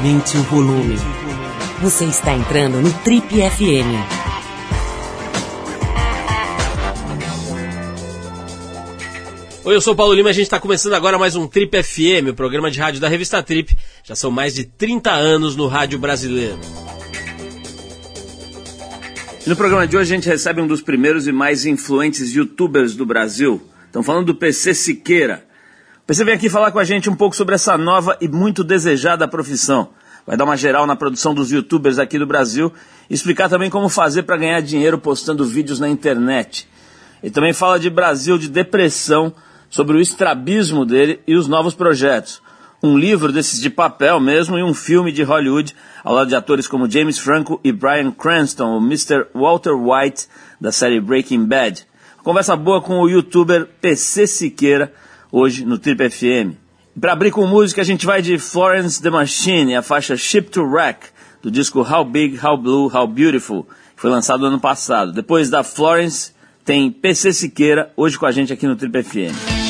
Aumente o volume. Você está entrando no Trip FM. Oi, eu sou o Paulo Lima e a gente está começando agora mais um Trip FM, o programa de rádio da revista Trip. Já são mais de 30 anos no rádio brasileiro. E no programa de hoje a gente recebe um dos primeiros e mais influentes youtubers do Brasil. Estão falando do PC Siqueira. PC vem aqui falar com a gente um pouco sobre essa nova e muito desejada profissão. Vai dar uma geral na produção dos youtubers aqui do Brasil e explicar também como fazer para ganhar dinheiro postando vídeos na internet. Ele também fala de Brasil, de depressão, sobre o estrabismo dele e os novos projetos. Um livro desses de papel mesmo e um filme de Hollywood ao lado de atores como James Franco e Bryan Cranston, o Mr. Walter White da série Breaking Bad. Conversa boa com o youtuber PC Siqueira, hoje no Trip FM. Para abrir com música, a gente vai de Florence the Machine, a faixa Ship to Wreck, do disco How Big, How Blue, How Beautiful, que foi lançado no ano passado. Depois da Florence, tem PC Siqueira, hoje com a gente aqui no Trip FM.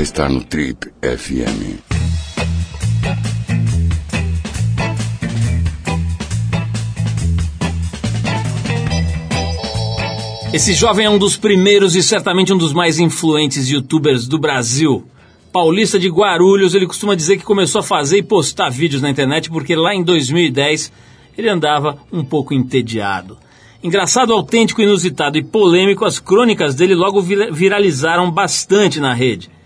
Você está no Trip FM. Esse jovem é um dos primeiros e certamente um dos mais influentes youtubers do Brasil. Paulista de Guarulhos, ele costuma dizer que começou a fazer e postar vídeos na internet porque lá em 2010 ele andava um pouco entediado. Engraçado, autêntico, inusitado e polêmico, as crônicas dele logo viralizaram bastante na rede.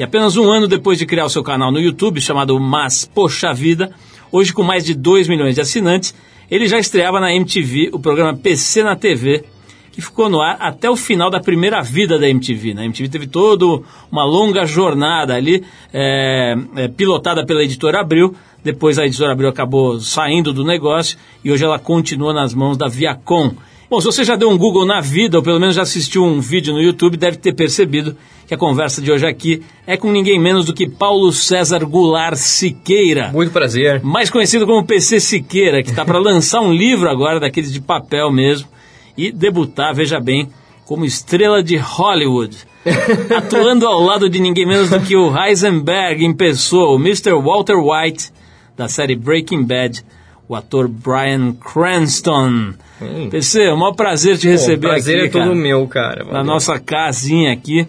E apenas um ano depois de criar o seu canal no YouTube, chamado Mas Poxa Vida, hoje com mais de 2 milhões de assinantes, ele já estreava na MTV o programa PC na TV, que ficou no ar até o final da primeira vida da MTV. Né? A MTV teve toda uma longa jornada ali, é, é, pilotada pela editora Abril. Depois a editora Abril acabou saindo do negócio e hoje ela continua nas mãos da Viacom. Bom, se você já deu um Google na vida, ou pelo menos já assistiu um vídeo no YouTube, deve ter percebido que a conversa de hoje aqui é com ninguém menos do que Paulo César Goulart Siqueira. Muito prazer. Mais conhecido como PC Siqueira, que está para lançar um livro agora, daqueles de papel mesmo e debutar, veja bem, como estrela de Hollywood. atuando ao lado de ninguém menos do que o Heisenberg em pessoa, o Mr. Walter White, da série Breaking Bad, o ator Brian Cranston. Hum. PC, é um maior prazer te receber pô, prazer aqui, é todo meu, cara. Valeu. Na nossa casinha aqui.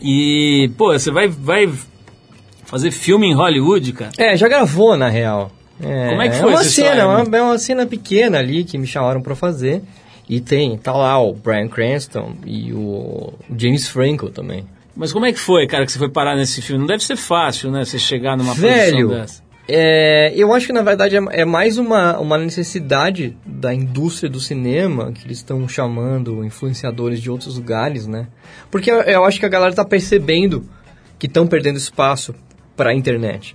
E, pô, você vai, vai fazer filme em Hollywood, cara? É, já gravou, na real. É, Como é que foi é uma cena, história, é uma, é uma cena pequena ali que me chamaram para fazer. E tem, tá lá o Brian Cranston e o James Franco também. Mas como é que foi, cara, que você foi parar nesse filme? Não deve ser fácil, né? Você chegar numa Velho, posição dessa. É, eu acho que na verdade é, é, mais uma, uma necessidade da indústria do cinema que eles estão chamando influenciadores de outros lugares, né? Porque eu, eu acho que a galera tá percebendo que estão perdendo espaço para a internet.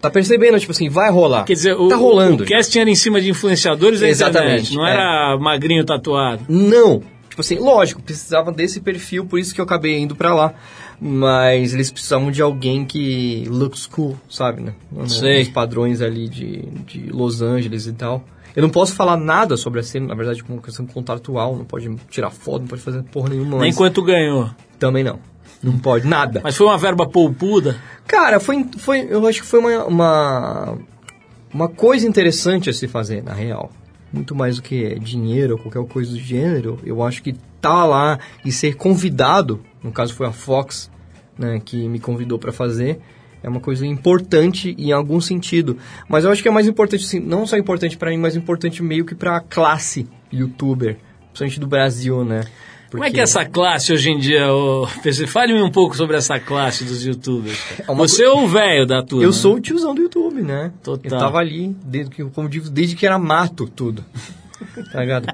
Tá percebendo, tipo assim, vai rolar. Quer dizer, o, tá rolando. o casting era em cima de influenciadores da Exatamente, internet, não é. era magrinho tatuado. Não. Tipo assim, lógico, precisava desse perfil, por isso que eu acabei indo pra lá. Mas eles precisavam de alguém que looks cool, sabe, né? Sei. Os padrões ali de, de Los Angeles e tal. Eu não posso falar nada sobre a cena, na verdade, com uma questão contratual, não pode tirar foto, não pode fazer porra nenhuma. Nem quanto ganhou. Também não. Não pode, nada. Mas foi uma verba poupuda? Cara, foi, foi, eu acho que foi uma, uma, uma coisa interessante a se fazer, na real. Muito mais do que dinheiro ou qualquer coisa do gênero. Eu acho que tá lá e ser convidado, no caso foi a Fox, né, que me convidou para fazer, é uma coisa importante em algum sentido. Mas eu acho que é mais importante, assim, não só importante para mim, mas importante meio que para a classe youtuber, principalmente do Brasil, né? Como é que é essa classe hoje em dia? PC? Fale-me um pouco sobre essa classe dos youtubers. É Você é o velho da turma. Eu né? sou o tiozão do YouTube, né? Total. Eu tava ali, desde que, como digo, desde que era mato tudo. tá ligado?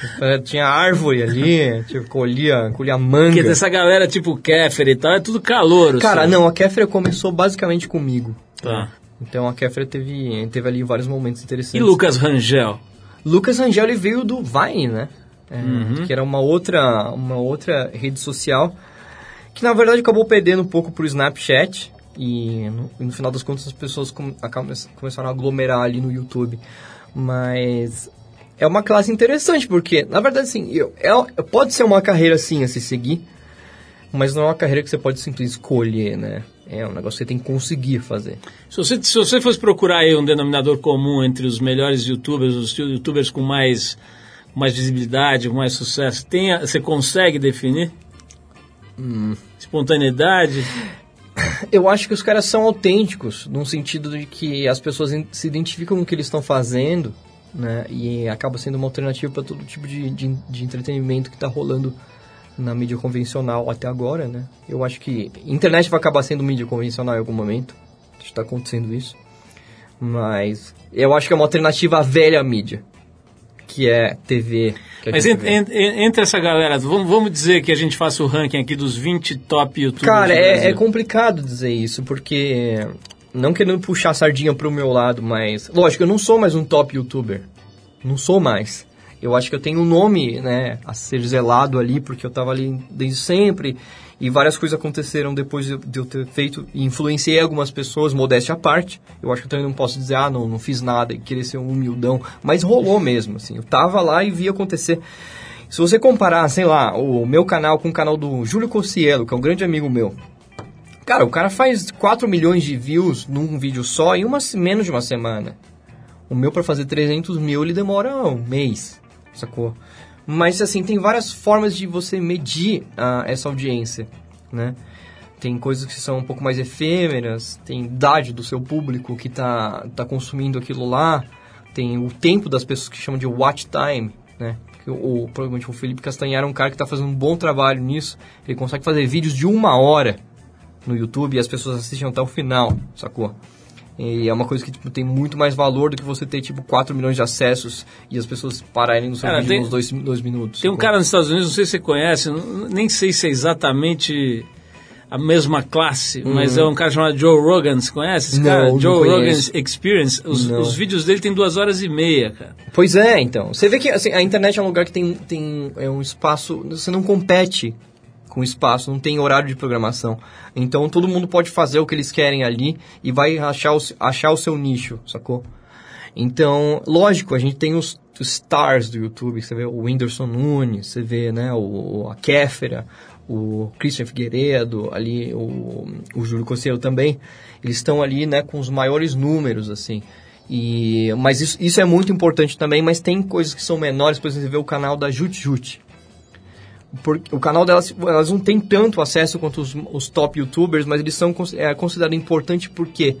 Tinha árvore ali, tipo, colhia, colhia manga. Porque dessa galera tipo Kéfer e tal, é tudo calor. Cara, assim. não, a Kéfera começou basicamente comigo. Tá. Então a Kéfera teve, teve ali vários momentos interessantes. E Lucas Rangel? Lucas Rangel ele veio do Vine, né? É, Uhum. Que era uma outra, uma outra rede social que na verdade acabou perdendo um pouco pro Snapchat e no, no final das contas as pessoas com, acabam- começaram a aglomerar ali no YouTube. Mas é uma classe interessante porque na verdade assim, eu, é, pode ser uma carreira assim a se seguir, mas não é uma carreira que você pode simplesmente escolher, né? É um negócio que você tem que conseguir fazer. Se você, se você fosse procurar aí um denominador comum entre os melhores youtubers, os youtubers com mais, mais visibilidade, com mais sucesso, tem, a- você consegue definir? Hum. Espontaneidade? Eu acho que os caras são autênticos, num sentido de que as pessoas se identificam com o que eles estão fazendo, né? E acaba sendo uma alternativa para todo tipo de, de, de entretenimento que está rolando na mídia convencional até agora, né? Eu acho que internet vai acabar sendo mídia convencional em algum momento. Está acontecendo isso. Mas eu acho que é uma alternativa à velha mídia, que é TV. que a Mas entre essa galera, vamos, vamos dizer que a gente faça o ranking aqui dos 20 top youtubers Cara, do é, é complicado dizer isso, porque. Não querendo puxar a sardinha pro meu lado, mas. Lógico, eu não sou mais um top youtuber. Não sou mais. Eu acho que eu tenho um nome, né, a ser zelado ali, porque eu tava ali desde sempre. E várias coisas aconteceram depois de eu ter feito. E influenciei algumas pessoas, modéstia à parte. Eu acho que eu também não posso dizer, ah, não, não fiz nada e querer ser um humildão. Mas rolou mesmo, assim. Eu tava lá e vi acontecer. Se você comparar, sei lá, o meu canal com o canal do Júlio Cossielo, que é um grande amigo meu, Cara, o cara faz 4 milhões de views num vídeo só em uma, menos de uma semana. O meu, para fazer 300 mil, ele demora um mês, sacou? Mas, assim, tem várias formas de você medir uh, essa audiência, né? Tem coisas que são um pouco mais efêmeras, tem idade do seu público que tá, tá consumindo aquilo lá, tem o tempo das pessoas que chamam de watch time, né? O, provavelmente o Felipe Castanhar é um cara que está fazendo um bom trabalho nisso. Ele consegue fazer vídeos de uma hora no YouTube e as pessoas assistem até o final, sacou? E é uma coisa que tipo, tem muito mais valor do que você ter, tipo, 4 milhões de acessos e as pessoas pararem no seu cara, vídeo tem, nos dois, dois minutos. Tem um cara nos Estados Unidos, não sei se você conhece, nem sei se é exatamente a mesma classe, uhum. mas é um cara chamado Joe Rogan, você conhece esse não, cara? Não Joe Rogan Experience. Os, os, vídeos dele tem duas horas e meia, cara. Pois é, então. Você vê que assim, a internet é um lugar que tem, tem é um espaço. Você não compete com espaço, não tem horário de programação. Então todo mundo pode fazer o que eles querem ali e vai achar o, achar o seu nicho, sacou? Então, lógico, a gente tem os, os stars do YouTube, você vê o Whindersson Nunes, você vê né, o, a Kéfera, o Christian Figueiredo, ali o, o Júlio Cossielo também, eles estão ali né, com os maiores números, assim. E, mas isso, isso é muito importante também, mas tem coisas que são menores, por exemplo, você vê o canal da Jut Jut porque o canal delas elas não tem tanto acesso quanto os, os top youtubers, mas eles são é, considerados importantes por quê?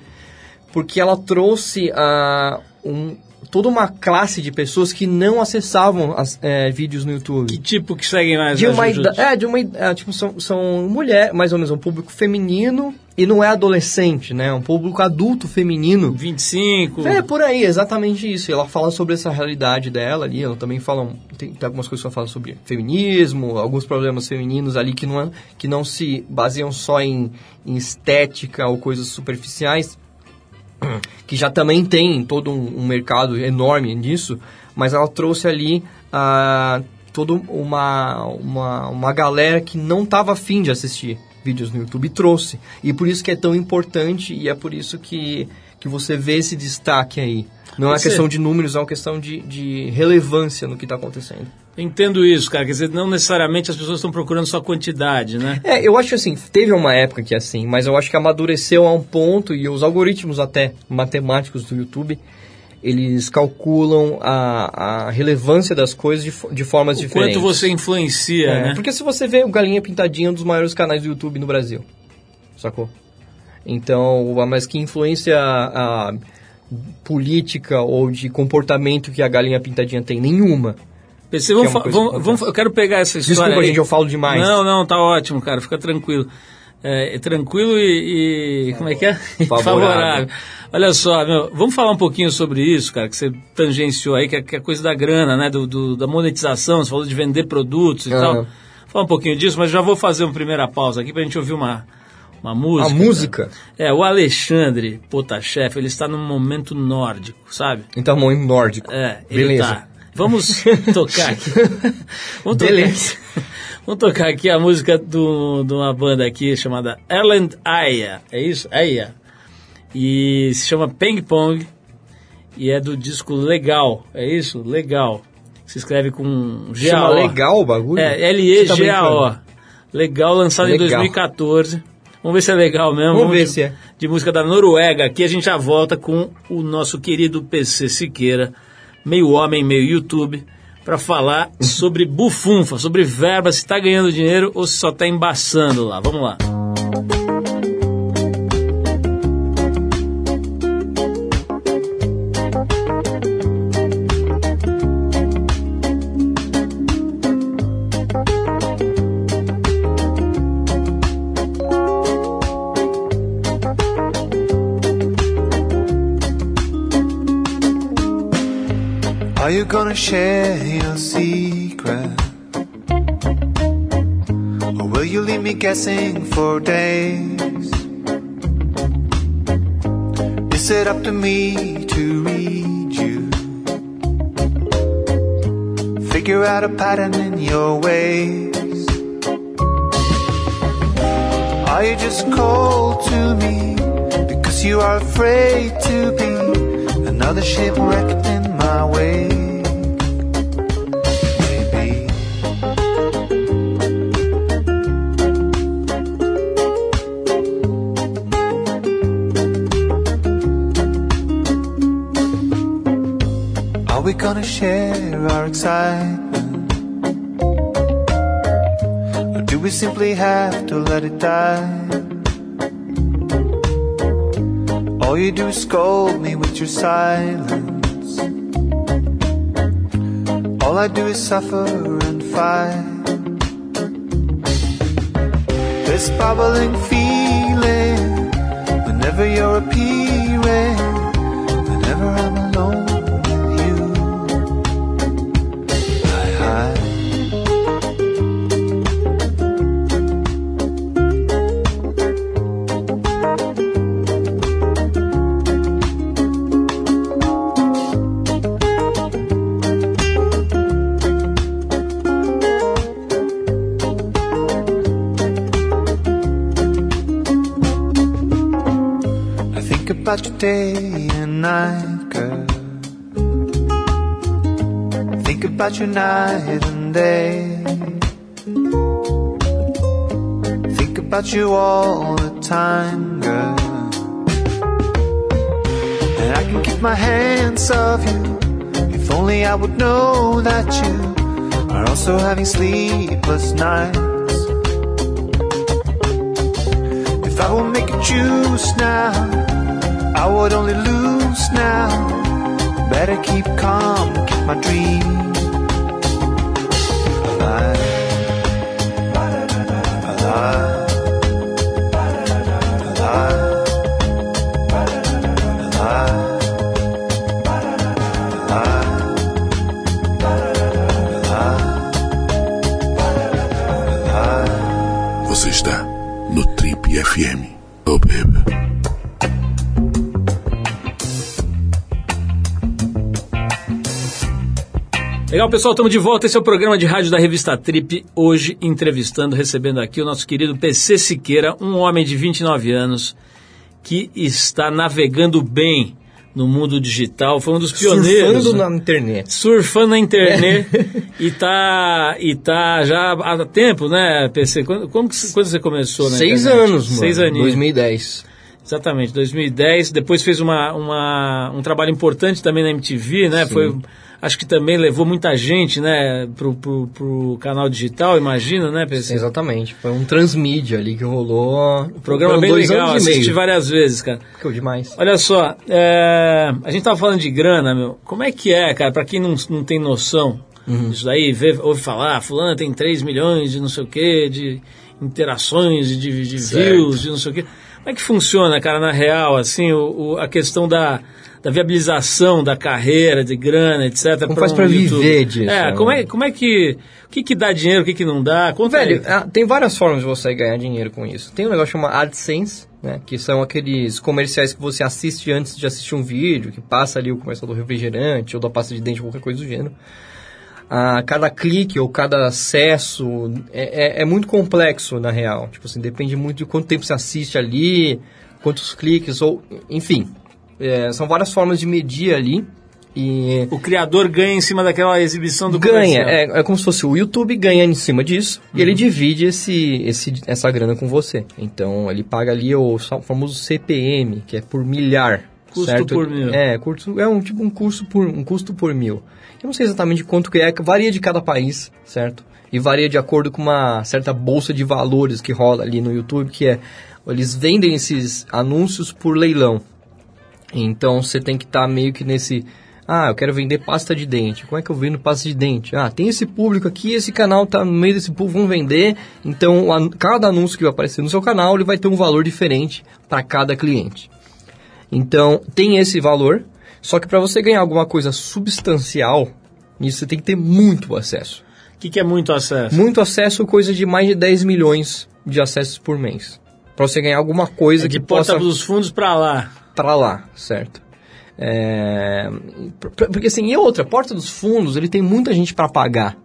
Porque ela trouxe uh, um, toda uma classe de pessoas que não acessavam as, é, vídeos no YouTube. Que tipo que seguem mais? De uma é, de uma é, tipo são, são mulher, mais ou menos um público feminino e não é adolescente, né? É um público adulto feminino. 25. É por aí, exatamente isso. E ela fala sobre essa realidade dela ali. Ela também fala tem, tem algumas coisas que ela fala sobre feminismo, alguns problemas femininos ali que não é, que não se baseiam só em, em estética ou coisas superficiais que já também tem todo um, um mercado enorme nisso, mas ela trouxe ali uh, toda uma, uma, uma galera que não estava afim de assistir vídeos no YouTube trouxe. E por isso que é tão importante e é por isso que, que você vê esse destaque aí. Não é uma questão de números, é uma questão de, de relevância no que está acontecendo. Entendo isso, cara. Quer dizer, não necessariamente as pessoas estão procurando só quantidade, né? É, eu acho assim, teve uma época que é assim, mas eu acho que amadureceu a um ponto e os algoritmos até matemáticos do YouTube, eles calculam a, a relevância das coisas de, de formas o diferentes. quanto você influencia, é, né? Porque se você vê o Galinha Pintadinha, é um dos maiores canais do YouTube no Brasil, sacou? Então, mas que influência a, política ou de comportamento que a Galinha Pintadinha tem? Nenhuma. PC, vamos, é vamos, vamos, eu quero pegar essa história. Desculpa, aí. gente, eu falo demais. Não, não, tá ótimo, cara, fica tranquilo. É, é tranquilo e, e, Como é que é? Favorável. Favorável. Olha só, meu, vamos falar um pouquinho sobre isso, cara, que você tangenciou aí, que é, que é coisa da grana, né? Do, do, da monetização, você falou de vender produtos e uhum. tal. Fala um pouquinho disso, mas já vou fazer uma primeira pausa aqui pra gente ouvir uma, uma música. A música? Cara. É, o Alexandre Potashev, ele está num momento nórdico, sabe? Então, momento nórdico. É, ele Beleza. tá. Vamos tocar aqui. Vamos Beleza. Tocar, vamos tocar aqui a música do, de uma banda aqui chamada Erland Aya. É isso? Aya. E se chama Ping Pong. E é do disco Legal. É isso? Legal. Se escreve com G-A-O. Chama Legal o bagulho? É, L-E-G-A-O. Legal, lançado legal. em 2014. Vamos ver se é legal mesmo. Vamos, Vamos ver de, se é. De música da Noruega. Aqui a gente já volta com o nosso querido PC Siqueira meio homem, meio YouTube, para falar sobre bufunfa, sobre verba, se está ganhando dinheiro ou se só está embaçando lá. Vamos lá. Gonna share your secret? Or will you leave me guessing for days? Is it up to me to read you? Figure out a pattern in your ways? Are you just cold to me because you are afraid to be another shipwrecked in my way? We gonna share our excitement? Or do we simply have to let it die? All you do is scold me with your silence. All I do is suffer and fight. This bubbling feeling whenever you're appearing, day and night, girl. Think about your night and day. Think about you all the time, girl. And I can keep my hands off you. If only I would know that you are also having sleepless nights. If I would make you choose now, I would only lose now. Better keep calm, keep my dream alive. Legal, pessoal, estamos de volta. Esse é o programa de rádio da revista Trip. Hoje, entrevistando, recebendo aqui o nosso querido PC Siqueira, um homem de 29 anos que está navegando bem no mundo digital. Foi um dos pioneiros. Surfando né? na internet. surfando na internet e tá e tá já há tempo, né, PC? Quando, como que, quando você começou na Seis internet? anos, mano. Seis aninhos. 2010. Exatamente, 2010. Depois fez uma, uma, um trabalho importante também na MTV, né? Foi, acho que também levou muita gente, né, pro, pro, pro canal digital, imagina, né, PC? Exatamente. Foi um transmídia ali que rolou. O programa bem dois legal, anos assisti várias vezes, cara. Ficou demais. Olha só, é, a gente tava falando de grana, meu. Como é que é, cara, pra quem não, não tem noção disso daí, vê, ouve falar, fulano tem 3 milhões de não sei o quê, de interações, de, de views, de não sei o quê. Como é que funciona, cara, na real, assim, o, o- a questão da, da viabilização da carreira, de grana, etc. Como pra faz pra YouTube? viver disso, É, né? como é, como é que... O que que dá dinheiro, o que que não dá? Conta Velho, aí. ah, tem várias formas de você ganhar dinheiro com isso. Tem um negócio chamado AdSense, né? Que são aqueles comerciais que você assiste antes de assistir um vídeo, que passa ali o comercial do refrigerante ou da pasta de dente, qualquer coisa do gênero. Ah, cada clique ou cada acesso é, é- é muito complexo, na real. Tipo assim, depende muito de quanto tempo você assiste ali, quantos cliques, ou... Enfim, é, são várias formas de medir ali. E O criador ganha em cima daquela exibição do ganha, é, é como se fosse o YouTube ganha em cima disso e ele divide esse, esse, essa grana com você. Então ele paga ali o famoso CPM, que é por milhar. Custo certo? por mil. É, curso, é um tipo um custo por um custo por mil. Eu não sei exatamente quanto que é, varia de cada país, certo? E varia de acordo com uma certa bolsa de valores que rola ali no YouTube, que é eles vendem esses anúncios por leilão. Então você tem que estar meio que nesse. Ah, eu quero vender pasta de dente. Como é que eu vendo pasta de dente? Ah, tem esse público aqui, esse canal tá no meio desse público, vão vender. Então, cada anúncio que vai aparecer no seu canal, ele vai ter um valor diferente para cada cliente. Então, tem esse valor, só que para você ganhar alguma coisa substancial, nisso você tem que ter muito acesso. O que, que é muito acesso? Muito acesso, coisa de mais de 10 milhões de acessos por mês. Para você ganhar alguma coisa É de que porta possa dos fundos pra lá. Para lá, certo? É, por- porque assim, e outra, Porta dos Fundos, ele tem muita gente para pagar.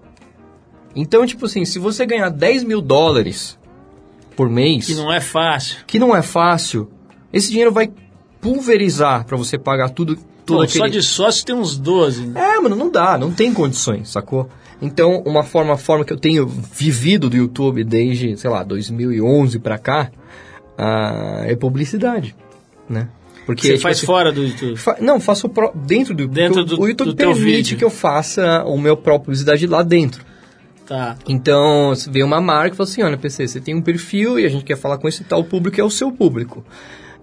Então, tipo assim, se você ganhar 10 mil dólares por mês, Que não é fácil. que não é fácil, esse dinheiro vai pulverizar para você pagar tudo, tudo Pô, aquele... Só de sócio tem uns 12. Né? É, mano, não dá, não tem condições, sacou? Então, uma forma, forma que eu tenho vivido do YouTube desde, sei lá, 2011 pra cá, ah, é publicidade, né? Porque Você tipo faz assim, fora do YouTube. Fa- Não, faço pro- dentro do Dentro porque do- o YouTube do permite que eu faça o meu próprio publicidade lá dentro. Tá. Então, se vem uma marca e fala assim, olha, PC, você tem um perfil e a gente quer falar com esse tal público, é o seu público.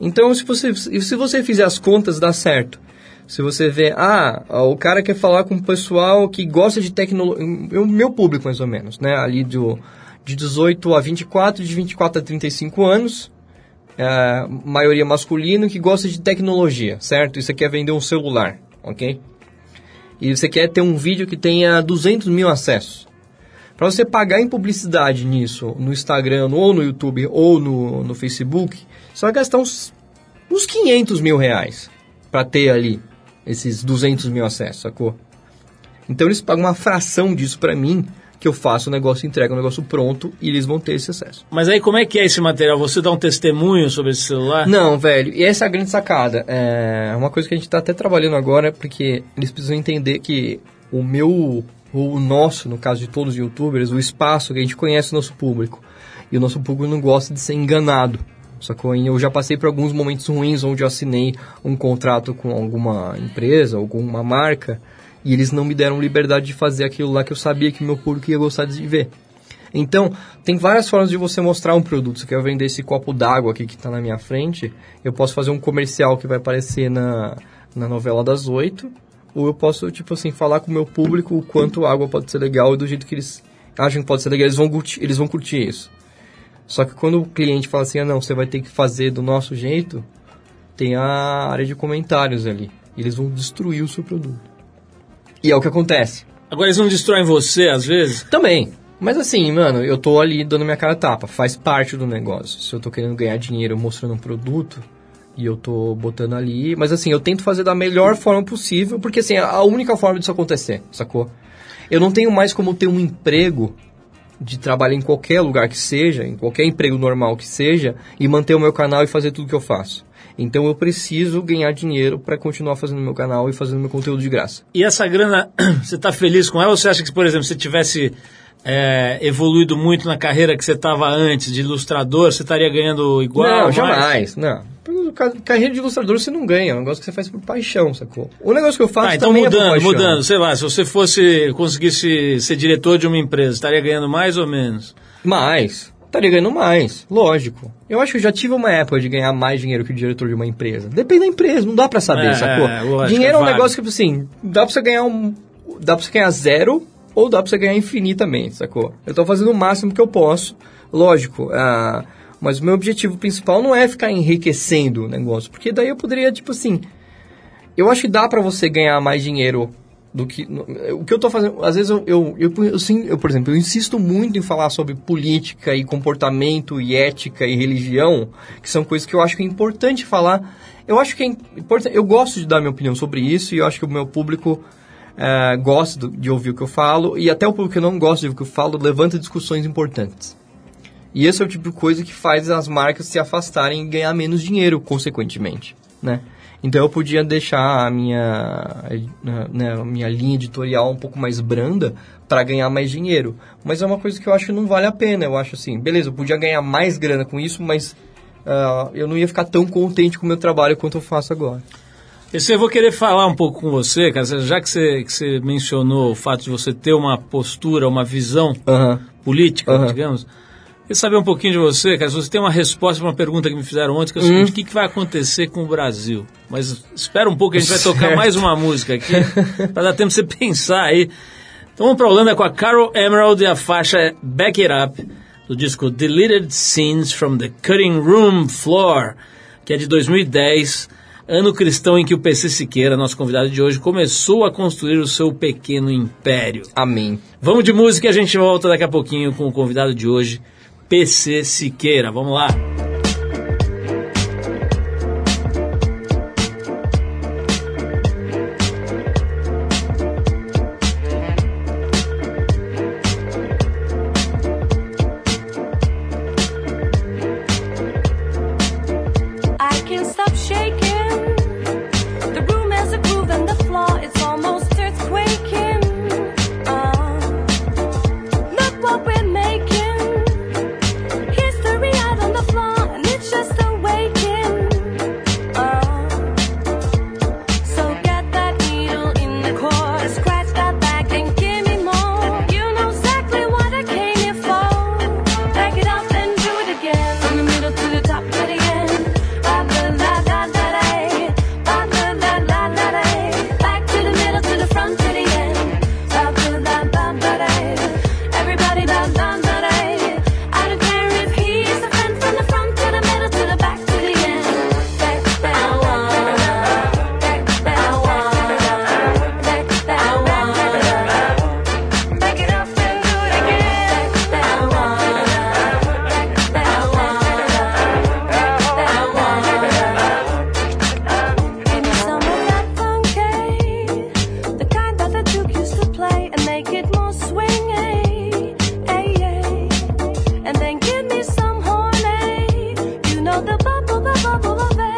Então, se você, se você fizer as contas, dá certo. Se você vê, ah, o cara quer falar com o pessoal que gosta de tecnologia, o meu público mais ou menos, né? Ali do, de 18 a 24, de 24 a 35 anos, é, maioria masculino que gosta de tecnologia, certo? E você quer vender um celular, ok? E você quer ter um vídeo que tenha 200 mil acessos. Para você pagar em publicidade nisso, no Instagram, ou no YouTube, ou no, no Facebook, você vai gastar uns, uns 500 mil reais para ter ali esses 200 mil acessos, sacou? Então eles pagam uma fração disso para mim, que eu faço o negócio, entrego o negócio pronto e eles vão ter esse acesso. Mas aí como é que é esse material? Você dá um testemunho sobre esse celular? Não, velho, e essa é a grande sacada. É uma coisa que a gente tá até trabalhando agora, porque eles precisam entender que o meu, o nosso, no caso de todos os youtubers, o espaço que a gente conhece o nosso público. E o nosso público não gosta de ser enganado. Sacou? Eu já passei por alguns momentos ruins onde eu assinei um contrato com alguma empresa, alguma marca, e eles não me deram liberdade de fazer aquilo lá que eu sabia que meu público ia gostar de ver. Então, tem várias formas de você mostrar um produto. Se eu quero vender esse copo d'água aqui que está na minha frente, eu posso fazer um comercial que vai aparecer na, na novela das oito, ou eu posso, tipo assim, falar com o meu público o quanto água pode ser legal e do jeito que eles acham que pode ser legal, eles vão curtir, eles vão curtir isso. Só que quando o cliente fala assim, ah não, você vai ter que fazer do nosso jeito, tem a área de comentários ali. Eles vão destruir o seu produto. E é o que acontece. Agora eles não destroem você, às vezes? Também. Mas assim, mano, eu tô ali dando minha cara a tapa. Faz parte do negócio. Se eu tô querendo ganhar dinheiro mostrando um produto e eu tô botando ali. Mas assim, eu tento fazer da melhor forma possível, porque assim, é a única forma disso acontecer, sacou? Eu não tenho mais como ter um emprego de trabalhar em qualquer lugar que seja, em qualquer emprego normal que seja, e manter o meu canal e fazer tudo que eu faço. Então eu preciso ganhar dinheiro para continuar fazendo meu canal e fazendo meu conteúdo de graça. E essa grana, você tá feliz com ela ou você acha que, por exemplo, se tivesse é, evoluído muito na carreira que você estava antes de ilustrador, você estaria ganhando igual? não, mais? jamais. Não. Carreira de ilustrador você não ganha, é um negócio que você faz por paixão, sacou? O negócio que eu faço Ah, então também é por mudando, paixão. mudando, sei lá, se você fosse, conseguisse ser diretor de uma empresa, estaria ganhando mais ou menos? Mais. Estaria ganhando mais, lógico. Eu acho que eu já tive uma época de ganhar mais dinheiro que o diretor de uma empresa. Depende da empresa, não dá pra saber, É, sacou? é, lógico, dinheiro é um vago. negócio que, assim, dá pra você ganhar um... Dá pra você ganhar zero ou dá pra você ganhar infinitamente, sacou? Eu tô fazendo o máximo que eu posso, lógico. ah, mas o meu objetivo principal não é ficar enriquecendo o negócio, porque daí eu poderia, tipo assim... Eu acho que dá pra você ganhar mais dinheiro do que o que eu tô fazendo às vezes eu eu, eu, eu, sim, eu, por exemplo eu insisto muito em falar sobre política e comportamento e ética e religião que são coisas que eu acho que é importante falar eu acho que é importante eu gosto de dar minha opinião sobre isso e eu acho que o meu público eh, gosta de ouvir o que eu falo e até o público que não gosta de ouvir o que eu falo levanta discussões importantes e esse é o tipo de coisa que faz as marcas se afastarem e ganhar menos dinheiro, consequentemente, né? Então eu podia deixar a minha, né, a minha linha editorial um pouco mais branda para ganhar mais dinheiro. Mas é uma coisa que eu acho que não vale a pena. Eu acho assim, beleza, eu podia ganhar mais grana com isso, mas ah, eu não ia ficar tão contente com o meu trabalho quanto eu faço agora. Esse eu vou querer falar um pouco com você, cara, já que você, que você mencionou o fato de você ter uma postura, uma visão Aham. política, Aham. digamos. Queria saber um pouquinho de você, cara. Se você tem uma resposta para uma pergunta que me fizeram ontem, que é o Hum. seguinte: o que, que vai acontecer com o Brasil? Mas espera um pouco, a gente vai tocar mais uma música aqui, para dar tempo de você pensar aí. Então vamos para Holanda com a Carol Emerald e a faixa Back It Up, do disco Deleted Scenes from the Cutting Room Floor, que é de 2010, ano cristão em que o PC Siqueira, nosso convidado de hoje, começou a construir o seu pequeno império. Amém. Vamos de música e a gente volta daqui a pouquinho com o convidado de hoje, PC Siqueira. Vamos lá. mama, mama, mama.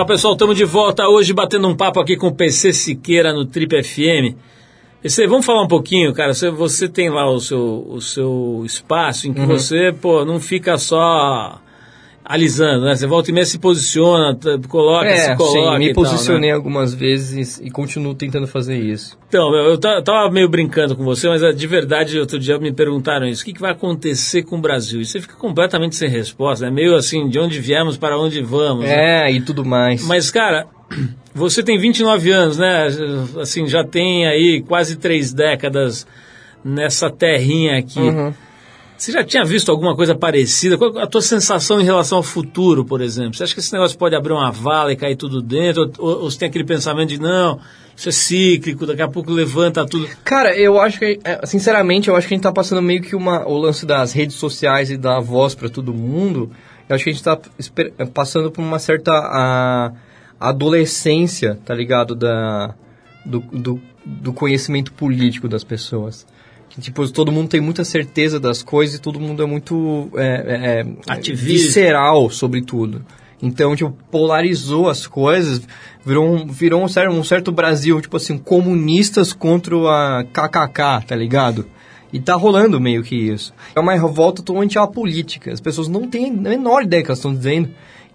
Legal, pessoal, estamos de volta hoje batendo um papo aqui com o PC Siqueira no Trip FM. PC, vamos falar um pouquinho, cara. Você, você tem lá o seu, o seu espaço em que você, pô, não fica só alisando, né? Você volta e meia se posiciona, coloca, É, se coloca sim, me e tal, né? posicionei algumas vezes e continuo tentando fazer isso. Então, eu, eu ta- eu tava meio brincando com você, mas eh, de verdade, outro dia me perguntaram isso. O que, que vai acontecer com o Brasil? E você fica completamente sem resposta. É meio assim, de onde viemos para onde vamos. né? É, e tudo mais. Mas, cara, você tem 29 anos, né? Assim, já tem aí quase três décadas nessa terrinha aqui. Uhum. Você já tinha visto alguma coisa parecida? Qual a tua sensação em relação ao futuro, por exemplo? Você acha que esse negócio pode abrir uma vala e cair tudo dentro? Ou, ou você tem aquele pensamento de, não, isso é cíclico, daqui a pouco levanta tudo. Cara, eu acho que, é, sinceramente, eu acho que a gente tá passando meio que uma, o lance das redes sociais e da voz para todo mundo. Eu acho que a gente tá esper- passando por uma certa a, adolescência, tá ligado? Da, do, do, do conhecimento político das pessoas. Que, tipo, todo mundo tem muita certeza das coisas e todo mundo é muito é, é, Ativista. visceral sobre tudo. Então, tipo, polarizou as coisas, virou um, virou um, certo, um certo Brasil, tipo assim, comunistas contra a KKK, tá ligado? E tá rolando meio que isso. É uma revolta totalmente apolítica. As pessoas não têm a menor ideia do que elas estão dizendo.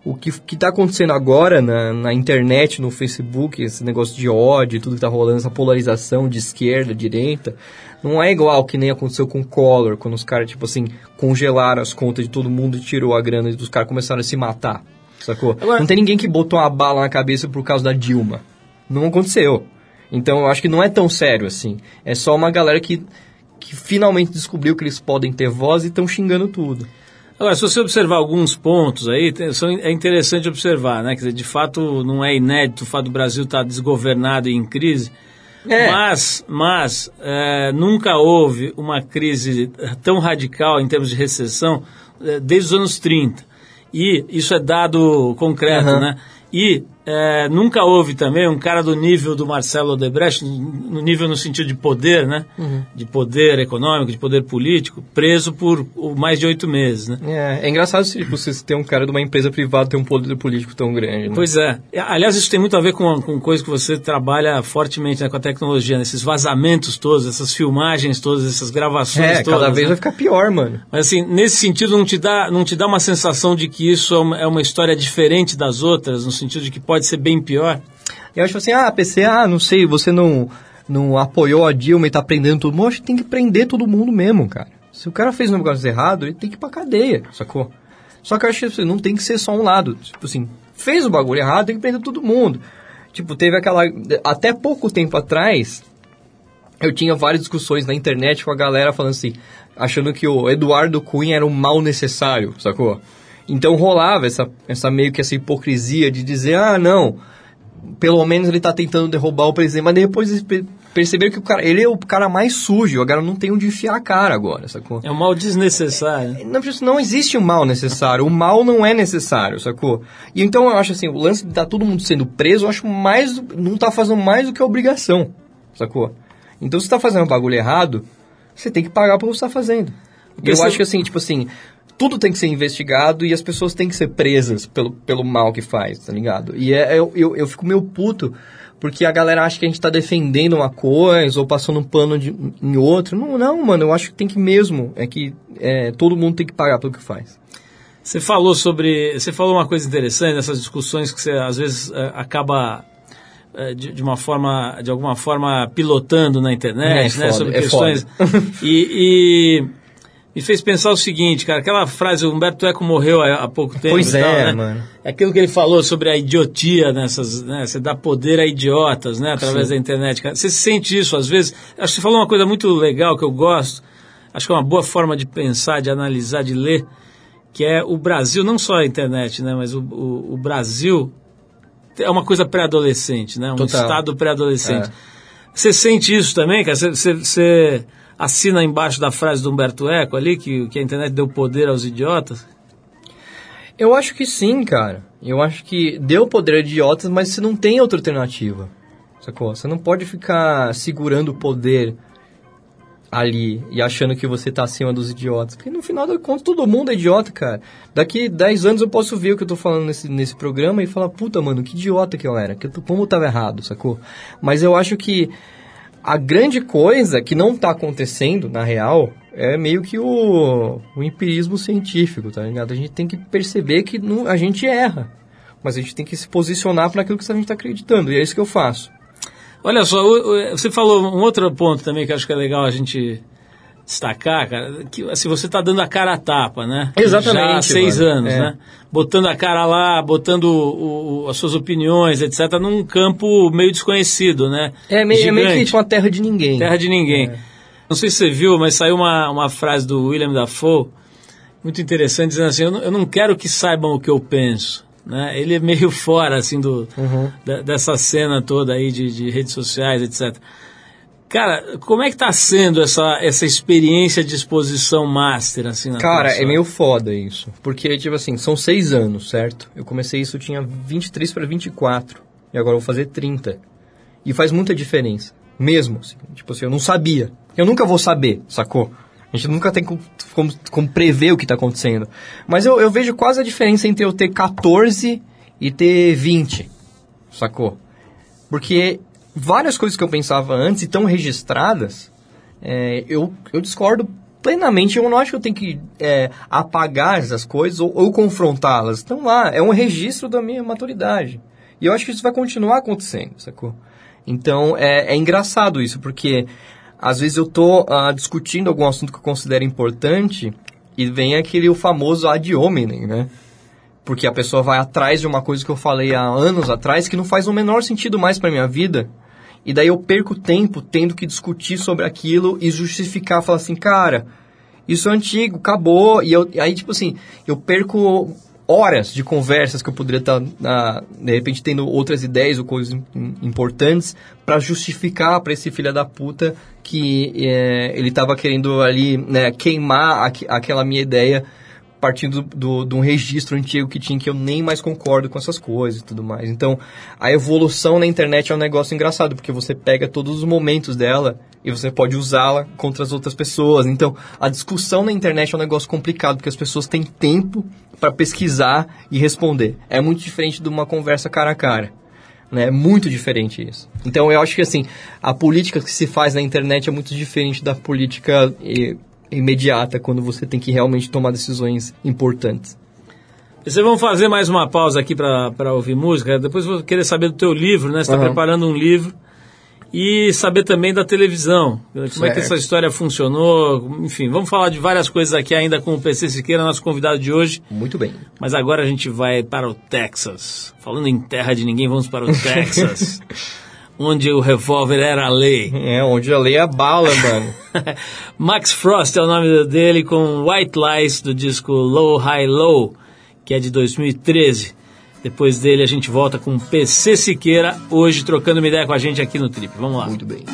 O que, que tá acontecendo agora na, na internet, no Facebook, esse negócio de ódio, tudo que tá rolando, essa polarização de esquerda, direita, não é igual que nem aconteceu com o Collor, quando os caras, tipo assim, congelaram as contas de todo mundo e tirou a grana e os caras começaram a se matar. Sacou? Agora- Não tem ninguém que botou uma bala na cabeça por causa da Dilma. Não aconteceu. Então eu acho que não é tão sério assim. É só uma galera que, que finalmente descobriu que eles podem ter voz e estão xingando tudo. Agora, se você observar alguns pontos aí, tem- são, é interessante observar, né? Quer dizer, de fato, não é inédito o fato do Brasil estar desgovernado e em crise. É. Mas, mas é, nunca houve uma crise tão radical em termos de recessão é, desde os anos 30. E isso é dado concreto, Aham. né? E é, nunca houve também um cara do nível do Marcelo Odebrecht, no nível no sentido de poder, né? Uhum. De poder econômico, de poder político, preso por mais de oito meses, né? É, é engraçado se tipo, você ter um cara de uma empresa privada ter um poder político tão grande. Né? Pois é. Aliás, isso tem muito a ver com, com coisa que você trabalha fortemente né, com a tecnologia, né? esses vazamentos todos, essas filmagens todas, essas gravações É, todas. cada vez né? vai ficar pior, mano. Mas assim, nesse sentido, não te, dá, não te dá uma sensação de que isso é uma, é uma história diferente das outras, no sentido de que pode ser bem pior? Eu acho assim, ah, PC, ah, não sei, você não, não apoiou a Dilma e tá prendendo todo mundo. Acho que tem que prender todo mundo mesmo, cara. Se o cara fez um negócio errado, ele tem que ir pra cadeia, sacou? Só que eu acho que assim, não tem que ser só um lado. Tipo assim, fez o bagulho errado, tem que prender todo mundo. Tipo, teve aquela. Até pouco tempo atrás, eu tinha várias discussões na internet com a galera falando assim, achando que o Eduardo Cunha era um mal necessário, sacou? Então rolava essa, essa meio que essa hipocrisia de dizer, ah, não, pelo menos ele tá tentando derrubar o presidente, mas depois eles pe- perceberam que o cara, ele é o cara mais sujo, agora não tem onde enfiar a cara agora, sacou? É um mal desnecessário. né? Não, não existe um mal necessário. O mal não é necessário, sacou? E então eu acho assim, o lance de tá todo mundo sendo preso, eu acho mais. Não tá fazendo mais do que a obrigação, sacou? Então se tá fazendo um bagulho errado, você tem que pagar pelo que você tá fazendo. Eu você- acho que assim, tipo assim, tudo tem que ser investigado e as pessoas têm que ser presas pelo, pelo mal que faz, tá ligado? E é, eu, eu, eu fico meio puto porque a galera acha que a gente tá defendendo uma coisa ou passando um pano de, em outro. Não, não, mano, eu acho que tem que mesmo. É que é, todo mundo tem que pagar pelo que faz. Você falou sobre. Você falou uma coisa interessante nessas discussões que você às vezes eh, acaba eh, de, de uma forma, de alguma forma pilotando na internet, É né, foda, sobre é questões. E, e me fez pensar o seguinte, cara, aquela frase, o Humberto Eco morreu há, há pouco tempo. Pois e tal, é, né? mano. É aquilo que ele falou sobre a idiotia nessas, né? Você dá poder a idiotas, né? Através da internet. Cara. Você sente isso às vezes? Acho que você falou uma coisa muito legal que eu gosto. Acho que é uma boa forma de pensar, de analisar, de ler, que é o Brasil, não só a internet, né? Mas o, o, o Brasil é uma coisa pré-adolescente, né? Um Total. estado pré-adolescente. É. Você sente isso também, cara? Você, você- você assina embaixo da frase do Humberto Eco ali, que, que a internet deu poder aos idiotas? Eu acho que sim, cara. Eu acho que deu poder a idiotas, mas você não tem outra alternativa. Sacou? Você não pode ficar segurando o poder ali e achando que você tá acima dos idiotas. Porque no final das contas todo mundo é idiota, cara. Daqui 10 anos eu posso ver o que eu tô falando nesse, nesse programa e falar, puta, mano, que idiota que eu era. Que eu, como eu tava errado, sacou? Mas eu acho que a grande coisa que não tá acontecendo, na real, é meio que o, o empirismo científico, tá ligado? A gente tem que perceber que não- a gente erra. Mas a gente tem que se posicionar para aquilo que a gente tá acreditando. E é isso que eu faço. Olha só, você falou um outro ponto também que acho que é legal a gente destacar, cara, que assim, você está dando a cara a tapa, né? Exatamente, Já há seis mano. anos, É. né? Botando a cara lá, botando o- o- as suas opiniões, etc., num campo meio desconhecido, né? É meio, é meio que tipo uma terra de ninguém. Terra de ninguém. Não sei se você viu, mas saiu uma, uma frase do William Dafoe, muito interessante, dizendo assim, eu não, eu não quero que saibam o que eu penso. Né? Ele é meio fora, assim, do, da- dessa cena toda aí de, de redes sociais, etc. Cara, como é que tá sendo essa, essa experiência de exposição master, assim, na Cara, é meio foda isso. Porque, tipo assim, são seis anos, certo? Eu comecei isso, eu tinha 23 para 24. E agora eu vou fazer 30. E faz muita diferença. Mesmo, assim. Tipo assim, eu não sabia. Eu nunca vou saber, sacou? A gente nunca tem como, como, como prever o que tá acontecendo. Mas eu, eu vejo quase a diferença entre eu ter 14 e ter 20, sacou? Porque várias coisas que eu pensava antes e estão registradas, é, eu, eu discordo plenamente. Eu não acho que eu tenho que é, apagar essas coisas ou, ou confrontá-las. Estão lá, é um registro da minha maturidade. E eu acho que isso vai continuar acontecendo, sacou? Então é, é engraçado isso, porque às vezes eu tô ah, discutindo algum assunto que eu considero importante e vem aquele o famoso ad hominem, né? Porque a pessoa vai atrás de uma coisa que eu falei há anos atrás que não faz o menor sentido mais para minha vida. E daí eu perco tempo tendo que discutir sobre aquilo e justificar, falar assim, cara, isso é antigo, acabou. E eu, aí, tipo assim, eu perco horas de conversas que eu poderia estar, ah, de repente, tendo outras ideias ou coisas im- importantes para justificar para esse filho da puta que eh, ele estava querendo ali né, queimar aqu- aquela minha ideia partindo do, de um registro antigo que tinha que eu nem mais concordo com essas coisas e tudo mais. Então, a evolução na internet é um negócio engraçado, porque você pega todos os momentos dela e você pode usá-la contra as outras pessoas. Então, a discussão na internet é um negócio complicado, porque as pessoas têm tempo para pesquisar e responder. É muito diferente de uma conversa cara a cara. Né? É muito diferente isso. Então, eu acho que assim, a política que se faz na internet é muito diferente da política eh, imediata, quando você tem que realmente tomar decisões importantes. Vocês vão fazer mais uma pausa aqui para ouvir música. Depois vou querer saber do teu livro, né? Você está Aham. preparando um livro. E saber também da televisão. Como é que Certo. essa história funcionou. Enfim, vamos falar de várias coisas aqui ainda com o PC Siqueira, nosso convidado de hoje. Muito bem. Mas agora a gente vai para o Texas. Falando em terra de ninguém, vamos para o Texas. Onde o revólver era a lei. É, onde a lei é a bala, mano. Max Frost é o nome dele com White Lies do disco Low High Low, que é de 2013. Depois dele a gente volta com PC Siqueira, hoje trocando uma ideia com a gente aqui no Trip. Vamos lá. Muito bem.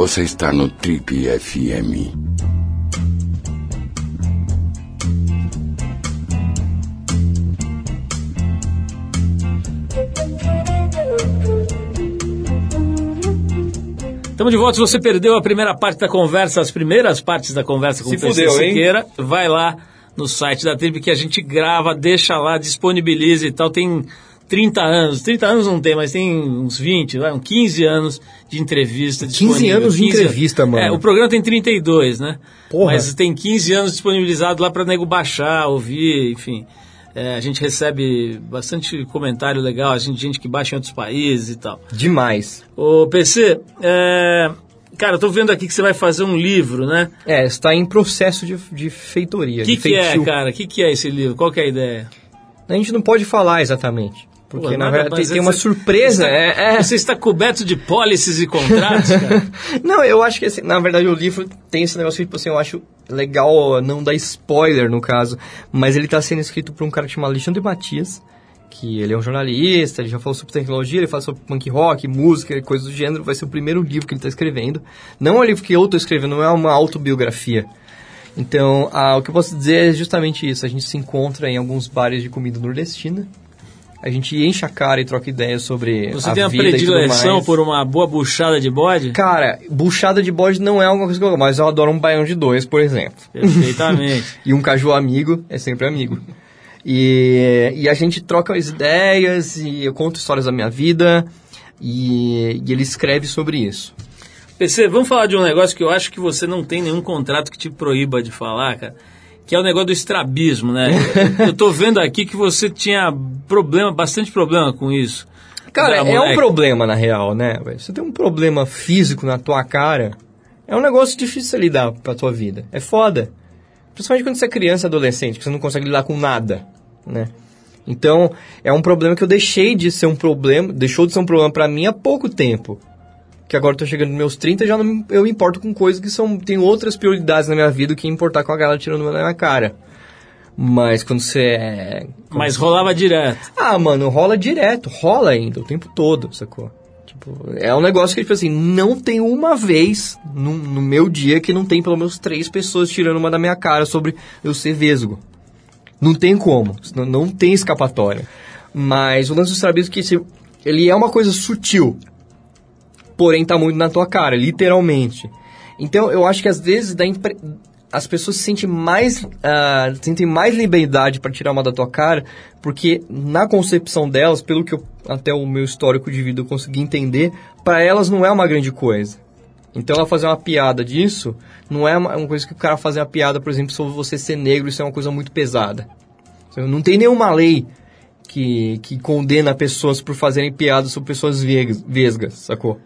Você está no Trip FM. Estamos de volta. Se você perdeu a primeira parte da conversa, as primeiras partes da conversa com Se o PC fudeu, hein? Siqueira, vai lá no site da Trip que a gente grava, deixa lá, disponibiliza e tal. Tem 30 anos, 30 anos não tem, mas tem uns 20, vai, uns 15 anos de entrevista 15 disponível. anos de entrevista, mano. É, o programa tem 32, né? Porra. Mas tem 15 anos disponibilizado lá para nego baixar, ouvir, enfim. É, a gente recebe bastante comentário legal, a gente, gente que baixa em outros países e tal. Demais. Ô, PC, é, cara, eu tô vendo aqui que você vai fazer um livro, né? É, está em processo de, de feitoria. O que, que é, cara? O que, que é esse livro? Qual que é a ideia? A gente não pode falar exatamente. Porque, Pô, na verdade, tem, tem uma surpresa. Você, é, é. você está coberto de pólices e contratos, cara? Não, eu acho que, assim, na verdade, o livro tem esse negócio que, tipo assim, eu acho legal não dar spoiler, no caso. Mas ele está sendo escrito por um cara que chama Alexandre Matias, que ele é um jornalista, ele já falou sobre tecnologia, ele fala sobre punk rock, música e coisas do gênero. Vai ser o primeiro livro que ele está escrevendo. Não é um livro que eu estou escrevendo, não é uma autobiografia. Então, ah, o que eu posso dizer é justamente isso. A gente se encontra em alguns bares de comida nordestina. A gente enche a cara e troca ideias sobre Você a tem uma vida predileção por uma boa buchada de bode? Cara, buchada de bode não é alguma coisa que eu gosto, mas eu adoro um baião de dois, por exemplo. Perfeitamente. E um caju amigo é sempre amigo. E, e a gente troca as ideias e eu conto histórias da minha vida e, e ele escreve sobre isso. PC, vamos falar de um negócio que eu acho que você não tem nenhum contrato que te proíba de falar, cara. Que é o negócio do estrabismo, né? Eu- tô vendo aqui que você tinha problema, bastante problema com isso. Cara, é um problema na real, né? Você tem um problema físico na tua cara, é um negócio difícil de lidar pra tua vida. É foda. Principalmente quando você é criança adolescente, que você não consegue lidar com nada, né? Então, é um problema que eu deixei de ser um problema, deixou de ser um problema pra mim há pouco tempo. Que agora eu tô chegando nos meus 30 e já não eu me importo com coisas que são tem outras prioridades na minha vida do que importar com a galera tirando na minha cara. Mas quando você é Mas rolava direto. ah, mano, rola direto, rola ainda, o tempo todo, sacou? Tipo, é um negócio que, tipo assim, não tem uma vez no, no meu dia que não tem pelo menos três pessoas tirando uma da minha cara sobre eu ser vesgo. Não tem como, não, não tem escapatória. Mas o lance do estrabismo é que ele é uma coisa sutil, porém tá muito na tua cara, literalmente. Então eu acho que às vezes impre- as pessoas se sentem mais, ah, sentem mais liberdade para tirar uma da tua cara, porque na concepção delas, pelo que eu, até o meu histórico de vida eu consegui entender, para elas não é uma grande coisa. Então ela fazer uma piada disso não é uma, coisa que o cara fazer uma piada, por exemplo, sobre você ser negro, isso é uma coisa muito pesada. Não tem nenhuma lei que, que condena pessoas por fazerem piadas sobre pessoas vesgas, sacou?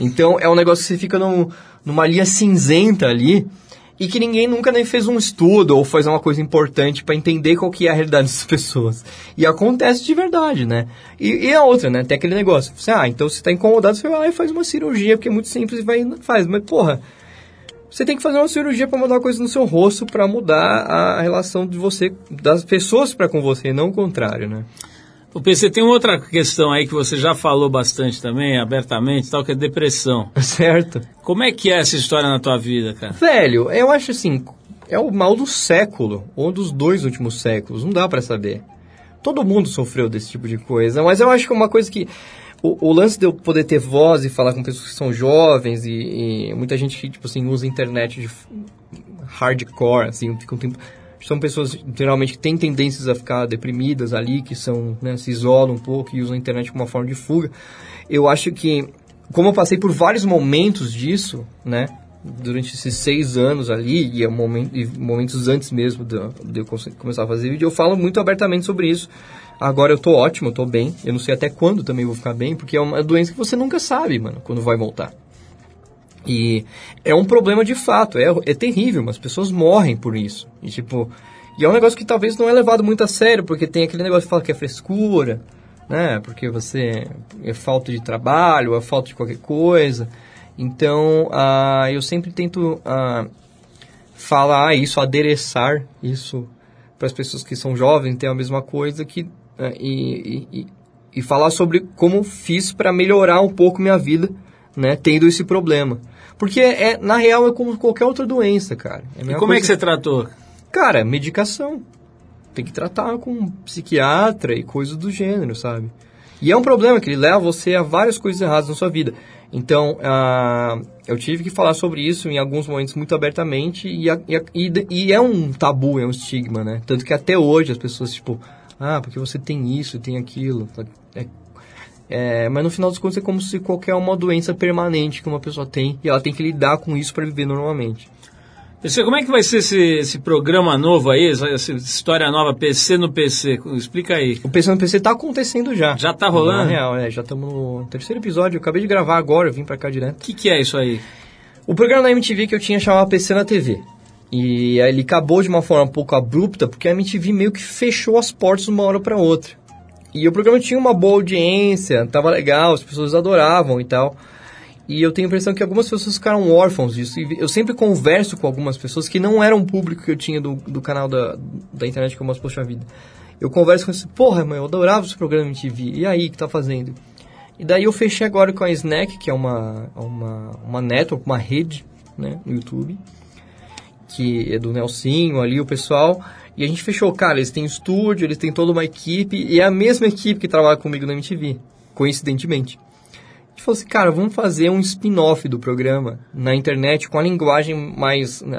Então é um negócio que você fica num- numa linha cinzenta ali e que ninguém nunca nem fez um estudo ou faz uma coisa importante para entender qual que é a realidade dessas pessoas. E acontece de verdade, né? E, e a outra, né? Tem aquele negócio. Você, ah, então você tá incomodado, você vai lá e faz uma cirurgia, porque é muito simples e vai faz. Mas, porra, você tem que fazer uma cirurgia para mudar coisa no seu rosto para mudar a relação de você, das pessoas para com você, não o contrário, né? O PC tem uma outra questão aí que você já falou bastante também, abertamente, tal, que é depressão. Certo? Como é que é essa história na tua vida, cara? Velho, eu acho assim, é o mal do século, ou dos dois últimos séculos, não dá pra saber. Todo mundo sofreu desse tipo de coisa, mas eu acho que é uma coisa que. O, o lance de eu poder ter voz e falar com pessoas que são jovens e, e muita gente que, tipo assim, usa internet de hardcore, assim, fica um tempo. São pessoas, geralmente, que têm tendências a ficar deprimidas ali, que são, né, se isolam um pouco e usam a internet como uma forma de fuga. Eu acho que, como eu passei por vários momentos disso, né, durante esses seis anos ali, e, é e momentos antes mesmo de, de eu come- começar a fazer vídeo, eu falo muito abertamente sobre isso. Agora eu tô ótimo, eu tô bem. Eu não sei até quando também vou ficar bem, porque é uma doença que você nunca sabe, mano, quando vai voltar. E é um problema de fato, é, é terrível, mas as pessoas morrem por isso. E tipo, e é um negócio que talvez não é levado muito a sério, porque tem aquele negócio que fala que é frescura, né? Porque você é falta de trabalho, é falta de qualquer coisa. Então, ah, eu sempre tento ah, falar isso, adereçar isso para as pessoas que são jovens, tem a mesma coisa que e, e, e- e falar sobre como fiz para melhorar um pouco minha vida, né, tendo esse problema. Porque é na real é como qualquer outra doença, cara. É E como é que você tratou? Cara, medicação. Tem que tratar com um psiquiatra e coisas do gênero, sabe? E é um problema que ele leva você a várias coisas erradas na sua vida. Então, ah, eu tive que falar sobre isso em alguns momentos muito abertamente e, a- e, a- e e é um tabu, é um estigma, né? Tanto que até hoje as pessoas, tipo, ah, porque você tem isso, tem aquilo. É, é, mas no final dos contos é como se qualquer uma doença permanente que uma pessoa tem e ela tem que lidar com isso para viver normalmente. PC, como é que vai ser esse, esse programa novo aí, essa, história nova, PC no PC? Explica aí. O PC no PC tá acontecendo já. Já tá rolando? Na real, é. Já estamos no terceiro episódio. Eu acabei de gravar agora, eu vim pra cá direto. O que, que é isso aí? O programa da MTV que eu tinha chamava PC na TV. E aí ele acabou de uma forma um pouco abrupta, porque a MTV meio que fechou as portas de uma hora pra outra. E o programa tinha uma boa audiência, tava legal, as pessoas adoravam e tal. E eu tenho a impressão que algumas pessoas ficaram órfãos disso. E eu sempre converso com algumas pessoas que não eram público que eu tinha do, do canal da, da internet que eu mostro Poxa Vida. Eu converso com eles, porra, mãe, eu adorava esse programa MTV. E aí, que tá fazendo? E daí eu fechei agora com a Snack, que é uma, uma, uma network, uma rede, né, no YouTube. Que é do Nelsinho ali, o pessoal. E a gente fechou, cara, eles têm estúdio, eles têm toda uma equipe. E é a mesma equipe que trabalha comigo na MTV, coincidentemente. A gente falou assim, cara, vamos fazer um spin-off do programa na internet com a linguagem mais, né,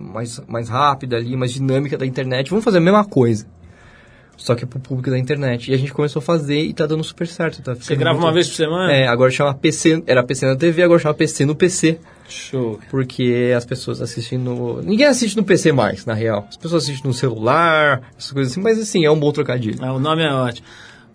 mais, mais rápida ali, mais dinâmica da internet. Vamos fazer a mesma coisa. Só que pro público da internet. E a gente começou a fazer e tá dando super certo. Tá Você grava muito- uma vez por semana? É, agora chama PC, era PC na TV, agora chama PC no PC. Show. Porque as pessoas assistem no... Ninguém assiste no PC mais, na real. As pessoas assistem no celular, essas coisas assim. Mas assim, é um bom trocadilho. Ah, o nome é ótimo.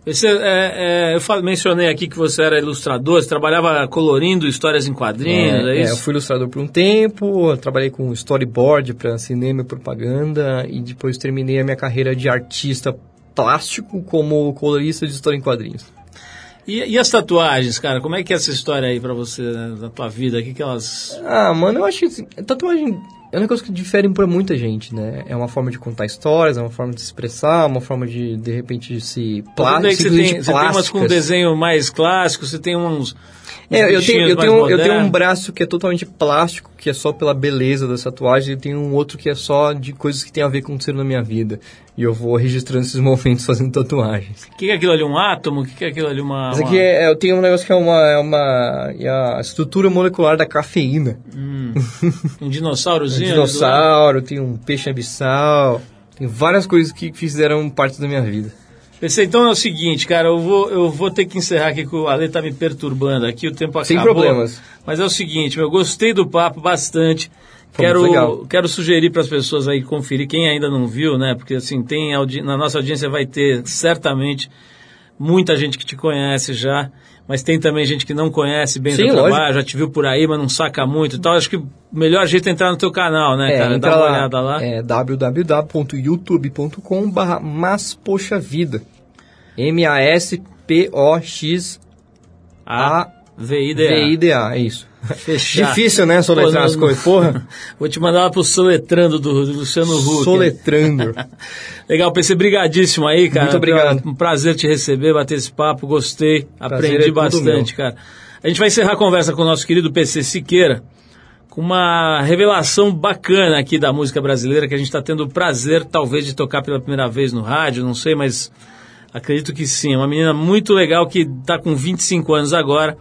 Você, é, é, eu fal- mencionei aqui que você era ilustrador, você trabalhava colorindo histórias em quadrinhos, é, É, é, isso? eu fui ilustrador por um tempo, trabalhei com storyboard para cinema e propaganda e depois terminei a minha carreira de artista plástico como colorista de história em quadrinhos. E, e as tatuagens, cara? Como é que é essa história aí pra você, né, na tua vida? O que, que elas... Ah, mano, eu acho que assim, tatuagem é um negócio que difere pra muita gente, né? É uma forma de contar histórias, é uma forma de se expressar, uma forma de, de repente, se que você tem, você tem umas com desenho mais clássico, você tem uns... É, eu tenho, eu, tenho, eu tenho um braço que é totalmente plástico, que é só pela beleza das tatuagens, e tenho um outro que é só de coisas que tem a ver com o ser na minha vida. E eu vou registrando esses momentos fazendo tatuagens. O que, que é aquilo ali? Um átomo? O que, que é aquilo ali? Uma, Esse uma- aqui é, eu tenho um negócio que é uma, é uma é a estrutura molecular da cafeína. um Um dinossaurozinho? do lado? dinossauro, tem um peixe abissal, tem várias coisas que fizeram parte da minha vida. Pensei, então é o seguinte, cara, eu vou, eu vou ter que encerrar aqui, que o Ale tá me perturbando aqui, o tempo acabou. Sem problemas. Mas é o seguinte, eu gostei do papo bastante. Foi quero, quero sugerir para as pessoas aí conferir, quem ainda não viu, né? Porque assim, tem na nossa audiência vai ter certamente muita gente que te conhece já, mas tem também gente que não conhece bem o teu lógico. trabalho, já te viu por aí, mas não saca muito e tal. Acho que o melhor jeito é entrar no teu canal, né, cara? entra Dá uma olhada lá. É www.youtube.com barra Mas Poxa Vida. M-A-S-P-O-X-A V-I-D-A. V-I-D-A, é isso. Fechar. Difícil, né, soletrar Pô, as coisas, porra. Vou te mandar lá pro Soletrando do, do Luciano Huck. Soletrando. Legal, PC, brigadíssimo aí, cara. Muito obrigado. Um prazer te receber, bater esse papo, gostei, aprendi é bastante, cara. A gente vai encerrar a conversa com o nosso querido PC Siqueira, com uma revelação bacana aqui da música brasileira, que a gente está tendo o prazer, talvez, de tocar pela primeira vez no rádio, não sei, mas acredito que sim. É uma menina muito legal que está com 25 anos agora.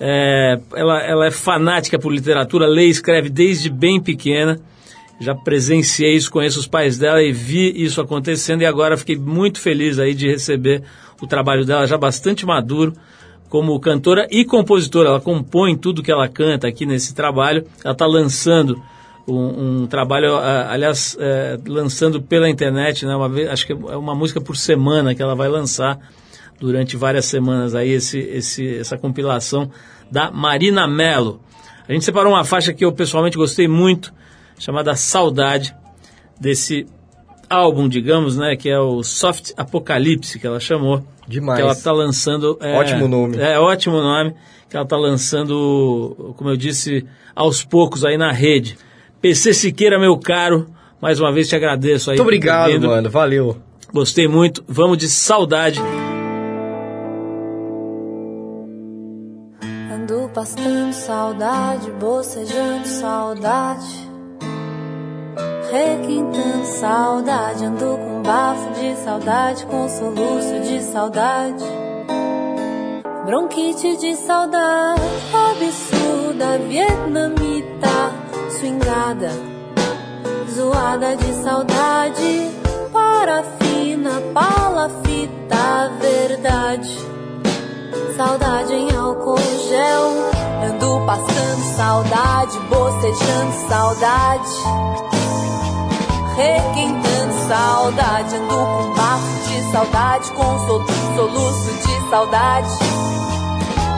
É, ela, ela é fanática por literatura, lê e escreve desde bem pequena. Já presenciei isso, conheço os pais dela e vi isso acontecendo e agora fiquei muito feliz aí de receber o trabalho dela já bastante maduro como cantora e compositora. Ela compõe tudo que ela canta aqui nesse trabalho. Ela está lançando um, um trabalho, aliás, eh, lançando pela internet, né? Uma vez, acho que é uma música por semana que ela vai lançar durante várias semanas aí esse, esse, essa compilação da Marina Mello. A gente separou uma faixa que eu pessoalmente gostei muito, chamada Saudade, desse álbum, digamos, né, que é o Soft Apocalipse, que ela chamou. Demais. Que ela está lançando... é, Ótimo nome. É, ótimo nome, que ela está lançando, como eu disse, aos poucos aí na rede. PC Siqueira, meu caro, mais uma vez te agradeço aí. Muito obrigado, mano. Valeu. Gostei muito. Vamos de saudade. Saudade, bocejando saudade. Requintando saudade, ando com bafo de saudade, com soluço de saudade. Bronquite de saudade, absurda, vietnamita, swingada. Zoada de saudade, parafina, palafita, verdade. Saudade em álcool gel. Ando passando saudade, bocejando saudade. Requentando saudade. Ando com bafo de saudade, com sol- soluço de saudade.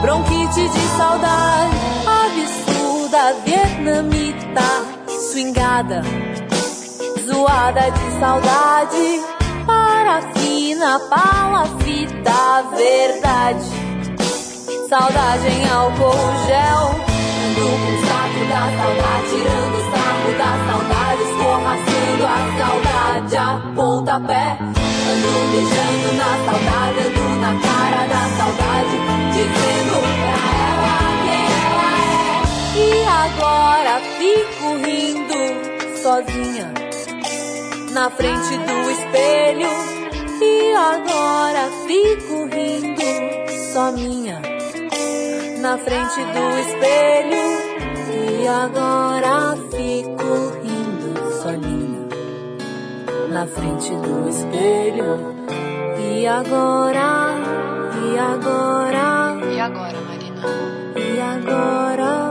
Bronquite de saudade, absurda, vietnamita, swingada. Zoada de saudade, parafina, palafita, verdade. Saudade em álcool gel. Ando com o saco da saudade, tirando o saco da saudade, escorraçando a saudade a pontapé. Ando beijando na saudade, ando na cara da saudade, dizendo pra ela quem ela é. E agora fico rindo sozinha na frente do espelho. E agora fico rindo só minha na frente do espelho. E agora fico rindo sozinha na frente do espelho. E agora, e agora, E agora, Marina? e agora. E agora?